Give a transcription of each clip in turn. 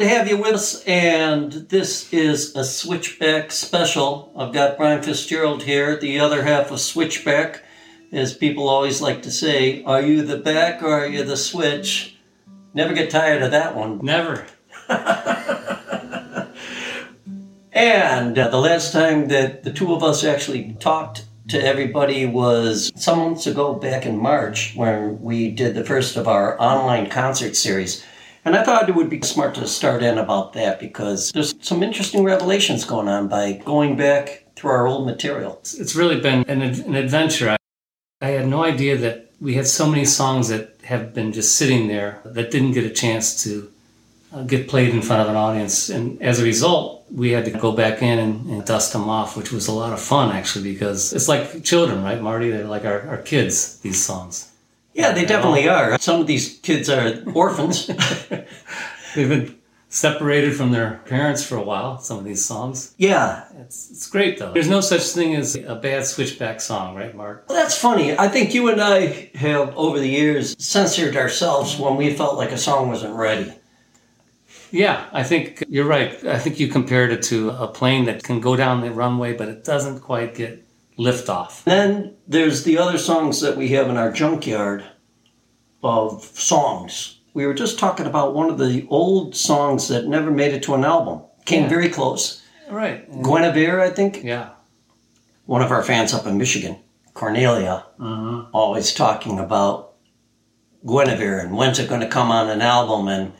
Good to have you with us, and this is a Switchback special. I've got Brian Fitzgerald here, the other half of Switchback. As people always like to say, are you the back or are you the switch? Never get tired of that one. Never. And uh, the last time that the two of us actually talked to everybody was some months ago back in March when we did the first of our online concert series. And I thought it would be smart to start in about that because there's some interesting revelations going on by going back through our old material. It's really been an, an adventure. I, I had no idea that we had so many songs that have been just sitting there that didn't get a chance to uh, get played in front of an audience. And as a result, we had to go back in and, and, dust them off, which was a lot of fun actually, because it's like children, right, Marty? They're like our, our kids, these songs. Yeah, they definitely are. Some of these kids are orphans. They've been separated from their parents for a while, some of these songs. Yeah. It's, it's great though. There's no such thing as a bad switchback song, right, Mark? Well, that's funny. I think you and I have, over the years, censored ourselves when we felt like a song wasn't ready. Yeah, I think you're right. I think you compared it to a plane that can go down the runway, but it doesn't quite get liftoff. Then there's the other songs that we have in our junkyard of songs. We were just talking about one of the old songs that never made it to an album. Came Yeah. very close. Right. Guinevere, I think. Yeah. One of our fans up in Michigan, Cornelia, Uh-huh. always talking about Guinevere and when's it going to come on an album and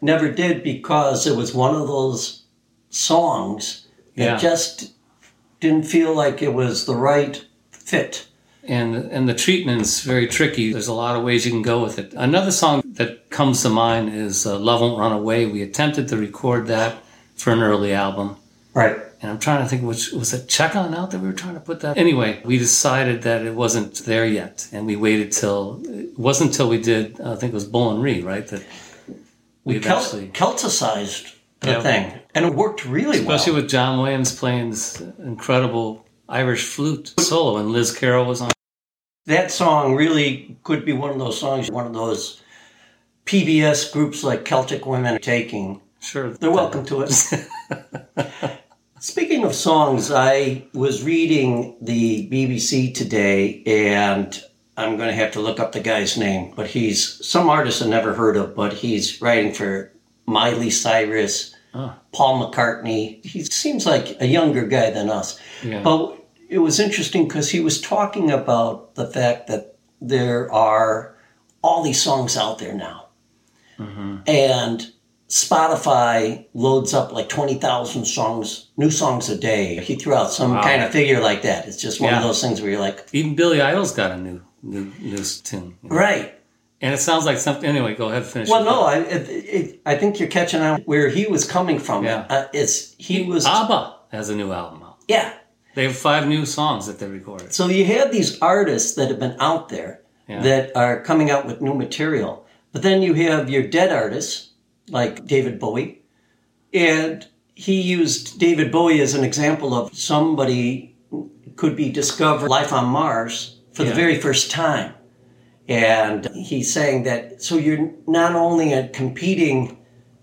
never did because it was one of those songs that Yeah. just didn't feel like it was the right fit. and and the treatment's very tricky. There's a lot of ways you can go with it. Another song that comes to mind is uh, "Love Won't Run Away." We attempted to record that for an early album, Right. and I'm trying to think which was it. Check on out that we were trying to put that. Anyway, we decided that it wasn't there yet, and we waited till it wasn't until we did. I think it was Bull and Ree, right? That we eventually, Celticized the Yeah. thing. And it worked really especially well. Especially with John Williams playing this incredible Irish flute solo, and Liz Carroll was on. that song really could be one of those songs, one of those PBS groups like Celtic Women are taking. Sure, They're welcome to it. Speaking of songs, I was reading the BBC today, and I'm going to have to look up the guy's name, but he's some artist I never heard of, but he's writing for Miley Cyrus, Oh. Paul McCartney. He seems like a younger guy than us. Yeah. But it was interesting because he was talking about the fact that there are all these songs out there now. Mm-hmm. And Spotify loads up like 20,000 songs, new songs a day. He threw out some Wow. kind of figure like that. It's just one of those things where you're like, Even Billy Idol's got a new new new tune, right. And it sounds like something. Anyway, go ahead, and finish. Well, no. I, it, it, I think you're catching on where he was coming from. Yeah. Uh, it's, he was, ABBA has a new album out. yeah. They have five new songs that they recorded. So you have these artists that have been out there Yeah. that are coming out with new material. But then you have your dead artists like David Bowie. And he used David Bowie as an example of somebody could be discovered life on Mars for the very first time. And he's saying that so you're not only uh, competing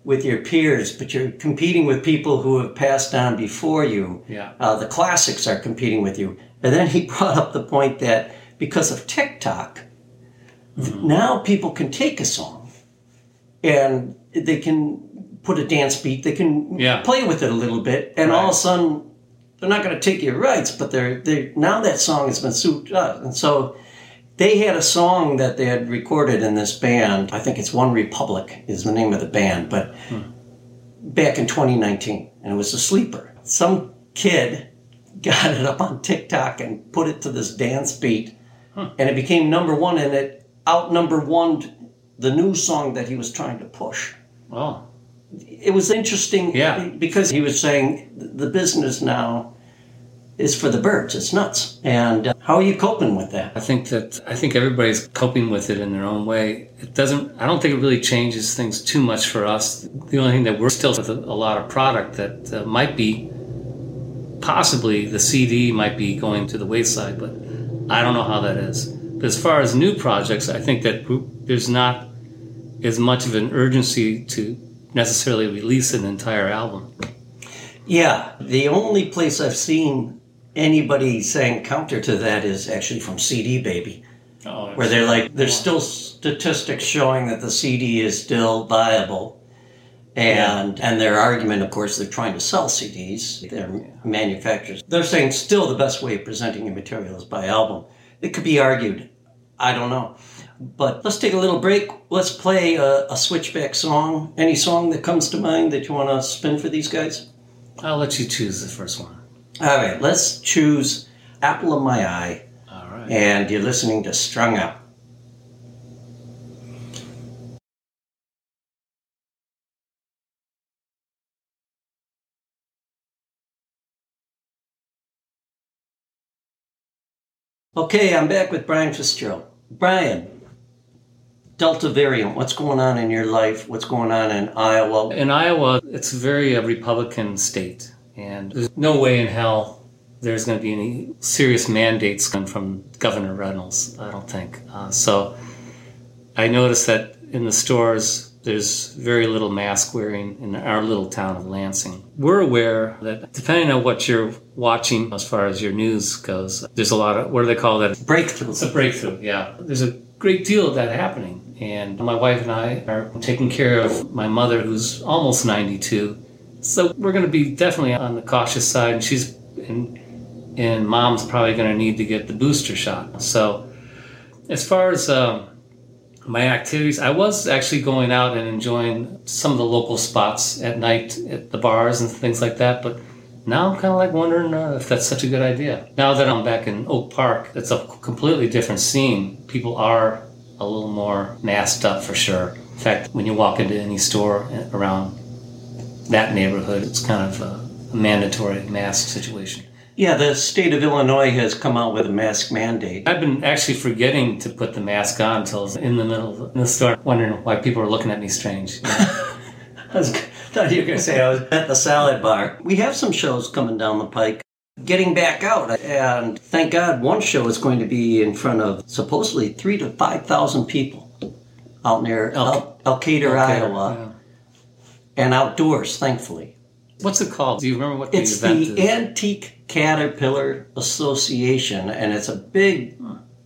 with your peers, but you're competing with people who have passed on before you. Yeah. Uh, the classics are competing with you. And then he brought up the point that because of TikTok, th- now people can take a song and they can put a dance beat, they can Yeah. play with it a little bit, and all of a sudden they're not going to take your rights, but they're they now that song has been souped up, and so they had a song that they had recorded in this band. I think it's One Republic is the name of the band, but back in 2019, and it was a sleeper. Some kid got it up on TikTok and put it to this dance beat, and it became number one, and it out number one the new song that he was trying to push. Oh, It was interesting Yeah. because he was saying the business now is for the birds. It's nuts. And uh, how are you coping with that? I think that I think everybody's coping with it in their own way. It doesn't. I don't think it really changes things too much for us. The only thing that we're still with a, a lot of product that uh, might be possibly the CD might be going to the wayside, but I don't know how that is. But as far as new projects, I think that there's not as much of an urgency to necessarily release an entire album. Yeah, the only place I've seen anybody saying counter to that is actually from CD Baby, Oh, where they're like, there's still statistics showing that the CD is still viable. And and their argument, of course, they're trying to sell CDs. They're manufacturers. They're saying still the best way of presenting your material is by album. It could be argued. I don't know. But let's take a little break. Let's play a, a switchback song. Any song that comes to mind that you want to spin for these guys? I'll let you choose the first one. All right, let's choose Apple of My Eye, All right. and you're listening to Strung Out. Okay, I'm back with Brian Fitzgerald. Brian, Delta variant, what's going on in your life? What's going on in Iowa? In Iowa, it's a very Republican state, and there's no way in hell there's going to be any serious mandates coming from Governor Reynolds. I don't think. Uh, so, I noticed that in the stores, there's very little mask wearing in our little town of Lansing. We're aware that depending on what you're watching as far as your news goes, there's a lot of what do they call that? Breakthrough. It's a breakthrough, yeah. There's a great deal of that happening. And my wife and I are taking care of my mother, who's almost 92. So we're going to be definitely on the cautious side. She's, and, and mom's probably going to need to get the booster shot. So as far as um, my activities, I was actually going out and enjoying some of the local spots at night at the bars and things like that. But now I'm kind of like wondering uh, if that's such a good idea. Now that I'm back in Oak Park, it's a completely different scene. People are a little more masked up for sure. In fact, when you walk into any store around that neighborhood, it's kind of a mandatory mask situation. Yeah, the state of Illinois has come out with a mask mandate. I've been actually forgetting to put the mask on until I was in the middle of the store, wondering why people are looking at me strange. I was, thought you were going to say I was at the salad bar. We have some shows coming down the pike. Getting back out, and thank God one show is going to be in front of supposedly three to five thousand people out near El, Elkader, Iowa, yeah. And outdoors, thankfully. What's it called? Do you remember what the It's event the is? Antique Caterpillar Association, and it's a big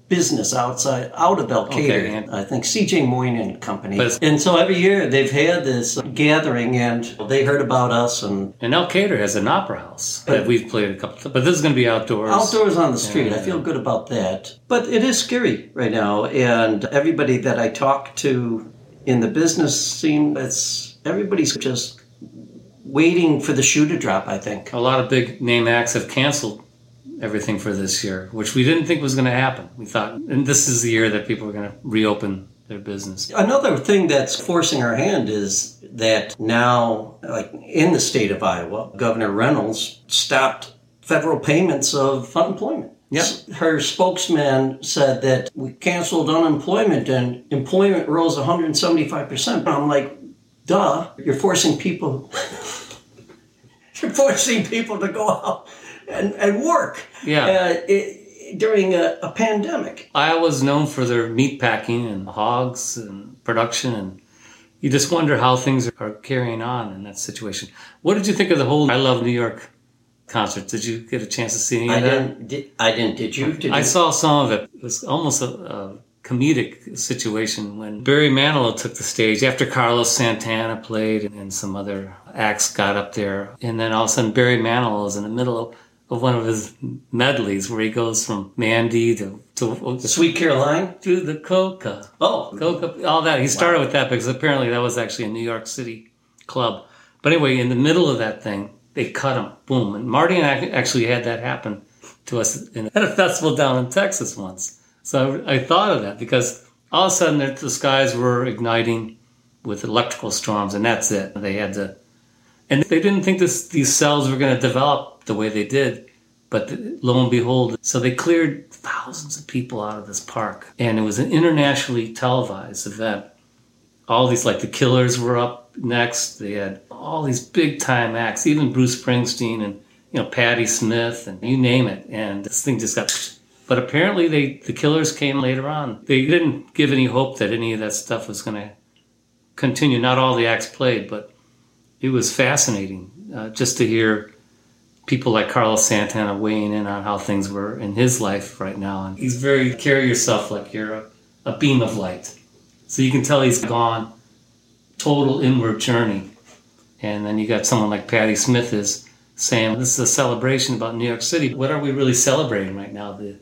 business outside out of Elkader. Okay, I think C.J. Moynihan Company. And so every year they've had this gathering, and they heard about us and And Elkader has an opera house that we've played a couple times, but this is going to be outdoors. outdoors on the street. I feel good about that. But it is scary right now, and everybody that I talk to in the business scene, it's everybody's just waiting for the shoe to drop. I think. A lot of big name acts have canceled everything for this year, which we didn't think was going to happen. We thought, and this is the year that people are going to reopen their business. Another thing that's forcing our hand is that now, like in the state of Iowa, Governor Reynolds stopped federal payments of unemployment. Yep. Her spokesman said that we canceled unemployment and employment rose 175%. I'm like, duh, you're forcing people. you're forcing people to go out and, and work Yeah. uh, i during a, a pandemic. Iowa's known for their meat packing and hogs and production, and you just wonder how things are carrying on in that situation. What did you think of the whole I Love New York concert? Did you get a chance to see any I of that? didn't. Did, I didn't. Did you? Did I you? saw some of it. It was almost a, a comedic situation when Barry Manilow took the stage after Carlos Santana played and some other acts got up there. And then all of a sudden Barry Manilow is in the middle of, one of his medleys where he goes from Mandy to, to, Sweet Caroline. to the Copa. Oh, Copa, all that. He started with that because apparently that was actually a New York City club. But anyway, in the middle of that thing, they cut him. Boom. And Marty and I actually had that happen to us in, at a festival down in Texas once. So I, thought of that because all of a sudden the, the skies were igniting with electrical storms, and that's it. They had to, and they didn't think this these cells were going to develop the way they did. But lo and behold, so they cleared thousands of people out of this park, and it was an internationally televised event. All these, like the Killers, were up next. They had all these big time acts, even Bruce Springsteen and you know Patti Smith and you name it. And this thing just got. But apparently, they the Killers came later on. They didn't give any hope that any of that stuff was going to continue. Not all the acts played, but it was fascinating uh, just to hear people like Carlos Santana weighing in on how things were in his life right now. And he's very carry yourself like you're a, a beam of light. So you can tell he's gone total inward journey. And then you got someone like Patti Smith is saying this is a celebration about New York City. What are we really celebrating right now? The,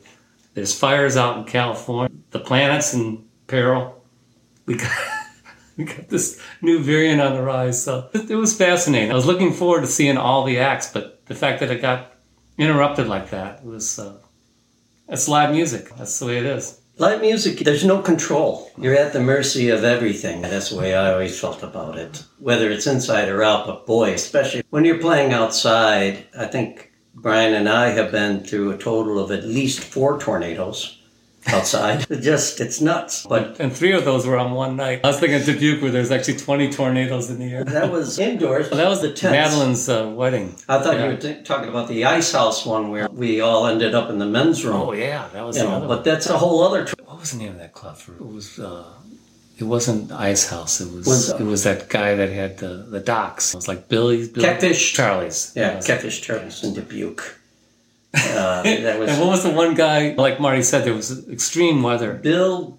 there's fires out in California. The planet's in peril. We got we got this new variant on the rise. So it, it was fascinating. I was looking forward to seeing all the acts, but the fact that it got interrupted like that was uh, it's live music. That's the way it is. Live music, there's no control. You're at the mercy of everything. That's the way I always felt about it, whether it's inside or out. But boy, especially when you're playing outside, I think Brian and I have been through a total of at least four tornadoes outside. just, it's nuts. But And three of those were on one night. I was thinking Dubuque where there's actually 20 tornadoes in the air. that was indoors. Well, that was the tent. Madeline's uh, wedding. I thought Yeah. you were t- talking about the ice house one where we all ended up in the men's room. Oh yeah, that was you the know, other but that's a whole other. Tr- What was the name of that club? For it was. Uh, it wasn't Ice House. It was. Was, uh, it was that guy that had the the docks. It was like Billy's. Billy, Catfish. Charlie's. yeah, Yes. Catfish Charles in Dubuque. Uh, that was And what was the one guy? Like Marty said, there was extreme weather. Bill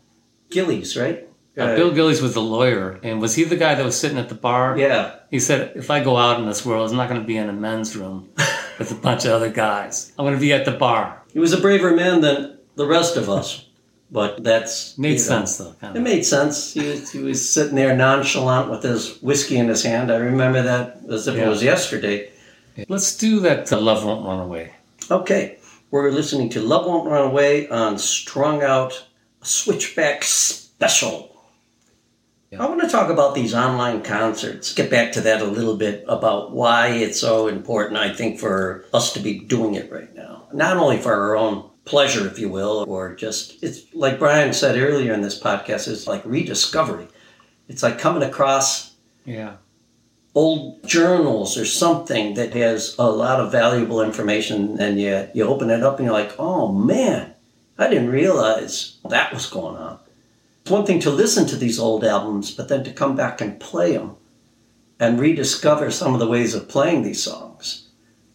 Gillies, right? Uh, Bill Gillies was the lawyer, and was he the guy that was sitting at the bar? Yeah, He said, "If I go out in this world, I'm not going to be in a men's room with a bunch of other guys. I'm going to be at the bar." he was a braver man than the rest of us, but that's Made you know, sense though. Kind It made sense. He was, he was sitting there nonchalant with his whiskey in his hand. I remember that as if it was yesterday. Let's do that. Love won't run away. Okay, we're listening to Love Won't Run Away on Strung Out Switchback Special. Yeah. I want to talk about these online concerts. Get back to that a little bit about why it's so important, I think, for us to be doing it right now. Not only for our own pleasure, if you will, or just, it's like Brian said earlier in this podcast, it's like rediscovery. It's like coming across Yeah. old journals or something that has a lot of valuable information and you, you open it up and you're like, oh man, I didn't realize that was going on. It's one thing to listen to these old albums, but then to come back and play them and rediscover some of the ways of playing these songs.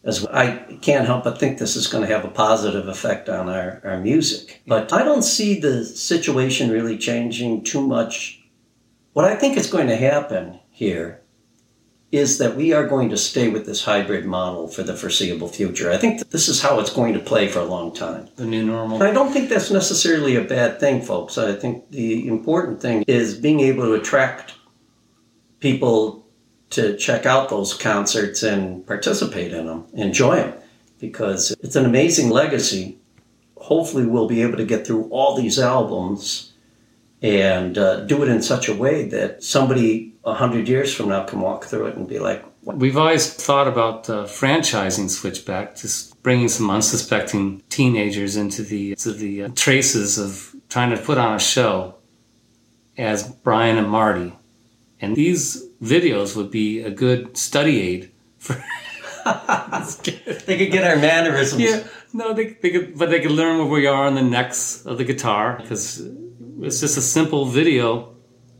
As I can't help but think this is going to have a positive effect on our, our music. But I don't see the situation really changing too much. What I think is going to happen here is that we are going to stay with this hybrid model for the foreseeable future. I think that this is how it's going to play for a long time. The new normal. I don't think that's necessarily a bad thing, folks. I think the important thing is being able to attract people to check out those concerts and participate in them, enjoy them, because it's an amazing legacy. Hopefully, we'll be able to get through all these albums and uh, do it in such a way that somebody a hundred years from now can walk through it and be like, We've always thought about uh, franchising Switchback, just bringing some unsuspecting teenagers into the to the uh, traces of trying to put on a show as Brian and Marty, and these videos would be a good study aid for. they could get our mannerisms. yeah, no, they, they could, but they could learn where we are on the necks of the guitar because it's just a simple video.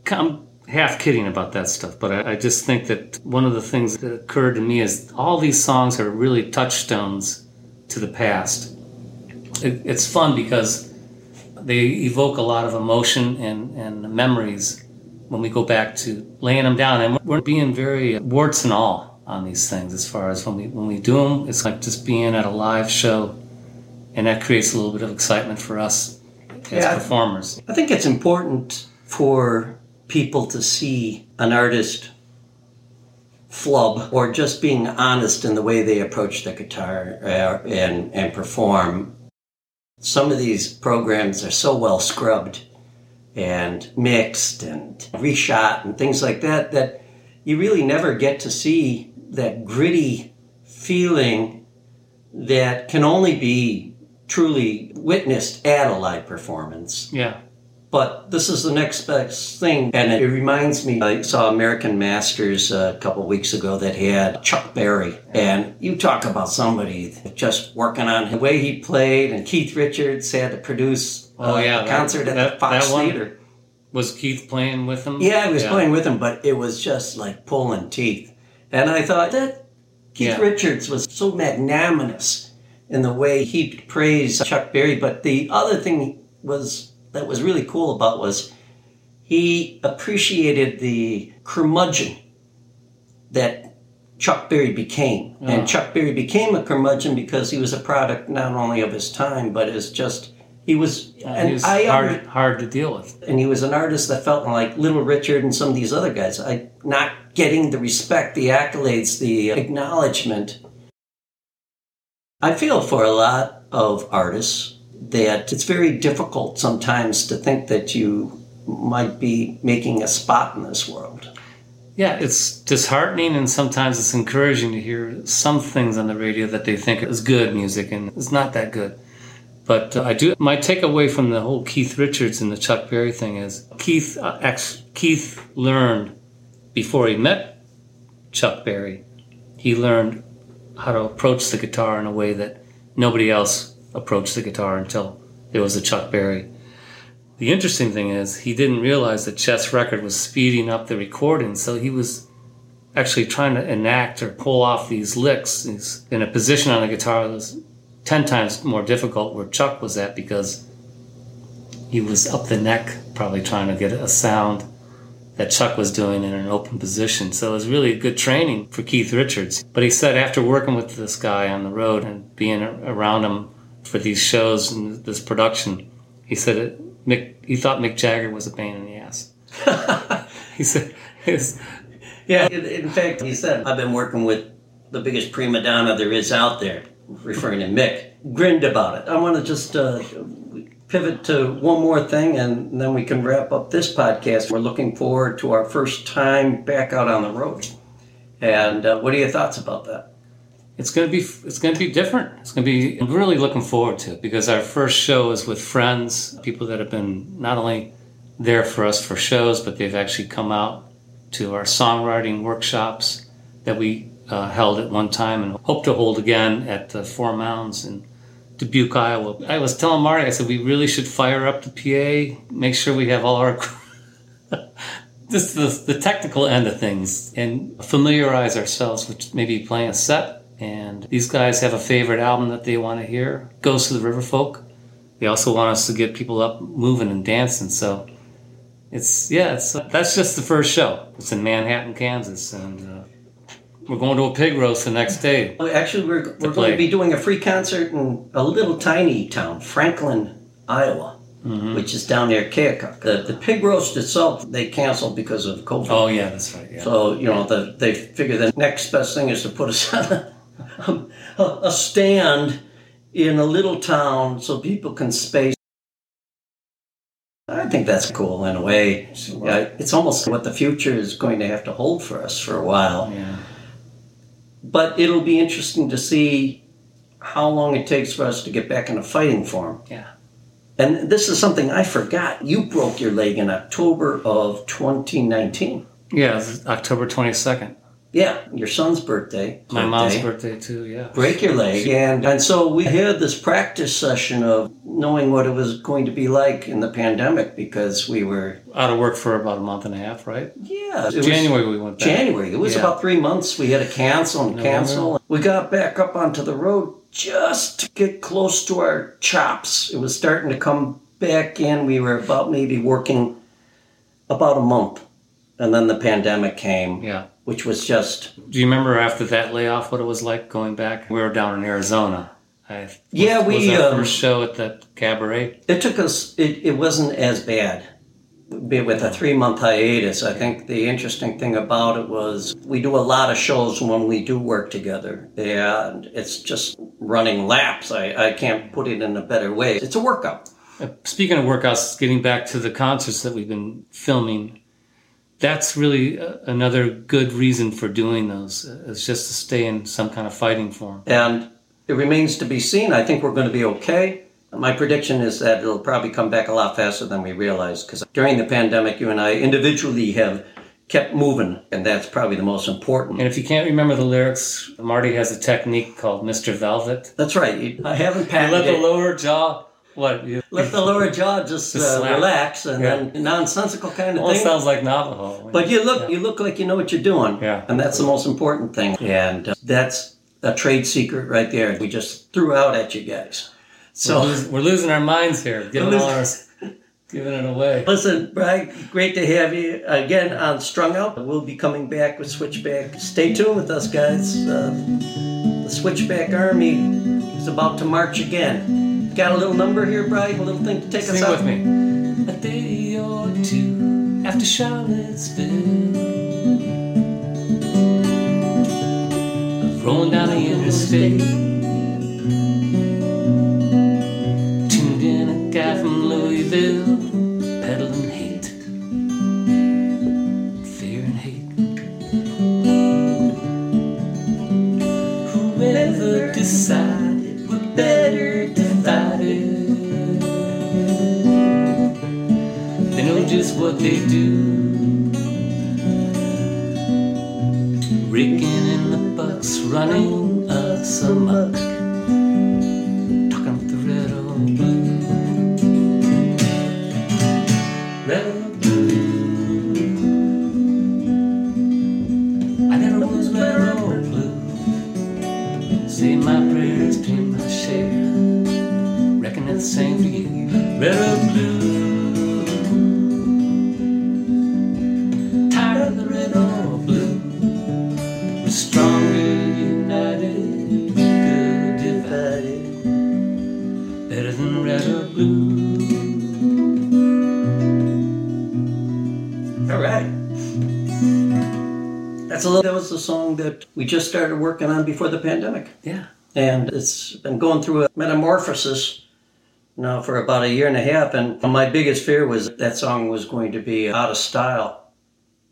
I'm half kidding about that stuff, but I, I just think that one of the things that occurred to me is all these songs are really touchstones to the past. It, it's fun because they evoke a lot of emotion and, and memories when we go back to laying them down, and we're being very warts and all on these things as far as when we when we do them. It's like just being at a live show, and that creates a little bit of excitement for us as Yeah. performers. I think it's important for people to see an artist flub or just being honest in the way they approach the guitar uh, and, and perform. Some of these programs are so well scrubbed and mixed and reshot and things like that that you really never get to see that gritty feeling that can only be truly witnessed at a live performance. Yeah, But this is the next best thing. And it reminds me, I saw American Masters a couple weeks ago that had Chuck Berry. And you talk about somebody just working on the way he played, and Keith Richards had to produce Oh, yeah, a that- concert at that- the Fox that? Theater. was Keith playing with him? Yeah, he was playing with him, but it was just like pulling teeth. And I thought that Keith Yeah. Richards was so magnanimous in the way he praised Chuck Berry. But the other thing was that was really cool about was he appreciated the curmudgeon that Chuck Berry became. Ah. And Chuck Berry became a curmudgeon because he was a product not only of his time, but is just he was and He was I hard, hard to deal with. and he was an artist that felt like Little Richard and some of these other guys. I not getting the respect, the accolades, the acknowledgement. I feel for a lot of artists that it's very difficult sometimes to think that you might be making a spot in this world. Yeah, it's disheartening and sometimes it's encouraging to hear some things on the radio that they think is good music and it's not that good. But uh, I do. My takeaway from the whole Keith Richards and the Chuck Berry thing is Keith. Uh, ex, Keith learned before he met Chuck Berry. He learned how to approach the guitar in a way that nobody else approached the guitar until there was a Chuck Berry. The interesting thing is he didn't realize that Chess Record was speeding up the recording, so he was actually trying to enact or pull off these licks He's in a position on the guitar that was ten times more difficult where Chuck was at because he was up the neck, probably trying to get a sound that Chuck was doing in an open position. So it was really good training for Keith Richards. But he said after working with this guy on the road and being around him for these shows and this production, he said it, Mick, he thought Mick Jagger was a pain in the ass. he said, Yeah, in, in fact, he said, I've been working with the biggest prima donna there is out there, referring to Mick, grinned about it. I want to just uh, pivot to one more thing and then we can wrap up this podcast. We're looking forward to our first time back out on the road. And uh, what are your thoughts about that? It's going to be it's going to be different. It's going to be I'm really looking forward to it because our first show is with friends, people that have been not only there for us for shows, but they've actually come out to our songwriting workshops that we uh, held at one time and hope to hold again at the Four Mounds in Dubuque, Iowa. I was telling Marty, I said we really should fire up the PA, make sure we have all our just the, the technical end of things and familiarize ourselves with maybe playing a set. And these guys have a favorite album that they want to hear. Goes to the River Folk. They also want us to get people up moving and dancing. So it's yeah, it's that's just the first show. It's in Manhattan, Kansas, and uh, we're going to a pig roast the next day. Actually, we're, we're going to be doing a free concert in a little tiny town, Franklin, Iowa, which is down near Keokuk. The, the pig roast itself, they canceled because of COVID. Oh yeah, that's right. Yeah. So, you know, the, they figure the next best thing is to put us on a, a, a stand in a little town so people can space. I think that's cool in a way. Yeah, it's almost what the future is going to have to hold for us for a while. yeah. But it'll be interesting to see how long it takes for us to get back into fighting form. Yeah. And this is something I forgot. You broke your leg in October of 2019. Yeah, October twenty second. Yeah, your son's birthday. My mom's birthday too. Yeah. Break your leg. And, and so we had this practice session of knowing what it was going to be like in the pandemic because we were, Out of work for about a month and a half, right? yeah. January we went back. January. It was Yeah. about three months. We had to cancel and cancel. We got back up onto the road just to get close to our chops. It was starting to come back in. We were about maybe working about a month. And then the pandemic came, Yeah. Which was just, Do you remember after that layoff what it was like going back? We were down in Arizona. I, Yeah, was, we, was our um, first show at the cabaret. it took us, it, it wasn't as bad. With a three month hiatus, I think the interesting thing about it was we do a lot of shows when we do work together. And it's just running laps. I, I can't put it in a better way. It's a workout. Uh, Speaking of workouts, getting back to the concerts that we've been filming, that's really uh, another good reason for doing those. uh, Is just to stay in some kind of fighting form. And it remains to be seen. I think we're going to be okay. My prediction is that it'll probably come back a lot faster than we realize because during the pandemic, you and I individually have kept moving, and that's probably the most important. And if you can't remember the lyrics, Marty has a technique called Mr. Velvet. That's right. I haven't You let patented the lower jaw What? You, Let the lower jaw just, Just uh, relax and Yeah. then nonsensical kind of almost thing. sounds like Navajo. But you look, you look like you know what you're doing. Yeah. And that's the most important thing. And uh, that's a trade secret right there. We just threw out at you guys. we're, So losing, we're losing our minds here, giving We're all our, giving it away. listen, Brian, great to have you again on Strung Out. We'll be coming back with Switchback. Stay tuned with us, guys. Uh, the Switchback Army is about to march again. Got a little number here, Brian? A little thing to take us Sing out? with me. A day or two after Charlottesville, I'm rolling down the interstate. Just what they do. Raking in the bucks, running us amok. Better than red or blue. All right. That's a little. That was the song that we just started working on before the pandemic, Yeah. and it's been going through a metamorphosis now for about a year and a half. And my biggest fear was that, that song was going to be out of style.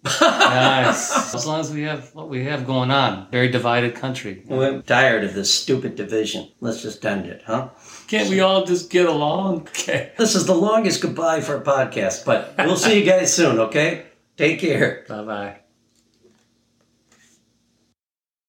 Nice. as long as we have what we have going on, very divided country. We're tired of this stupid division. Let's just end it, huh? Can't we all just get along? Okay. This is the longest goodbye for a podcast, but we'll see you guys soon. Okay? Take care. Bye bye.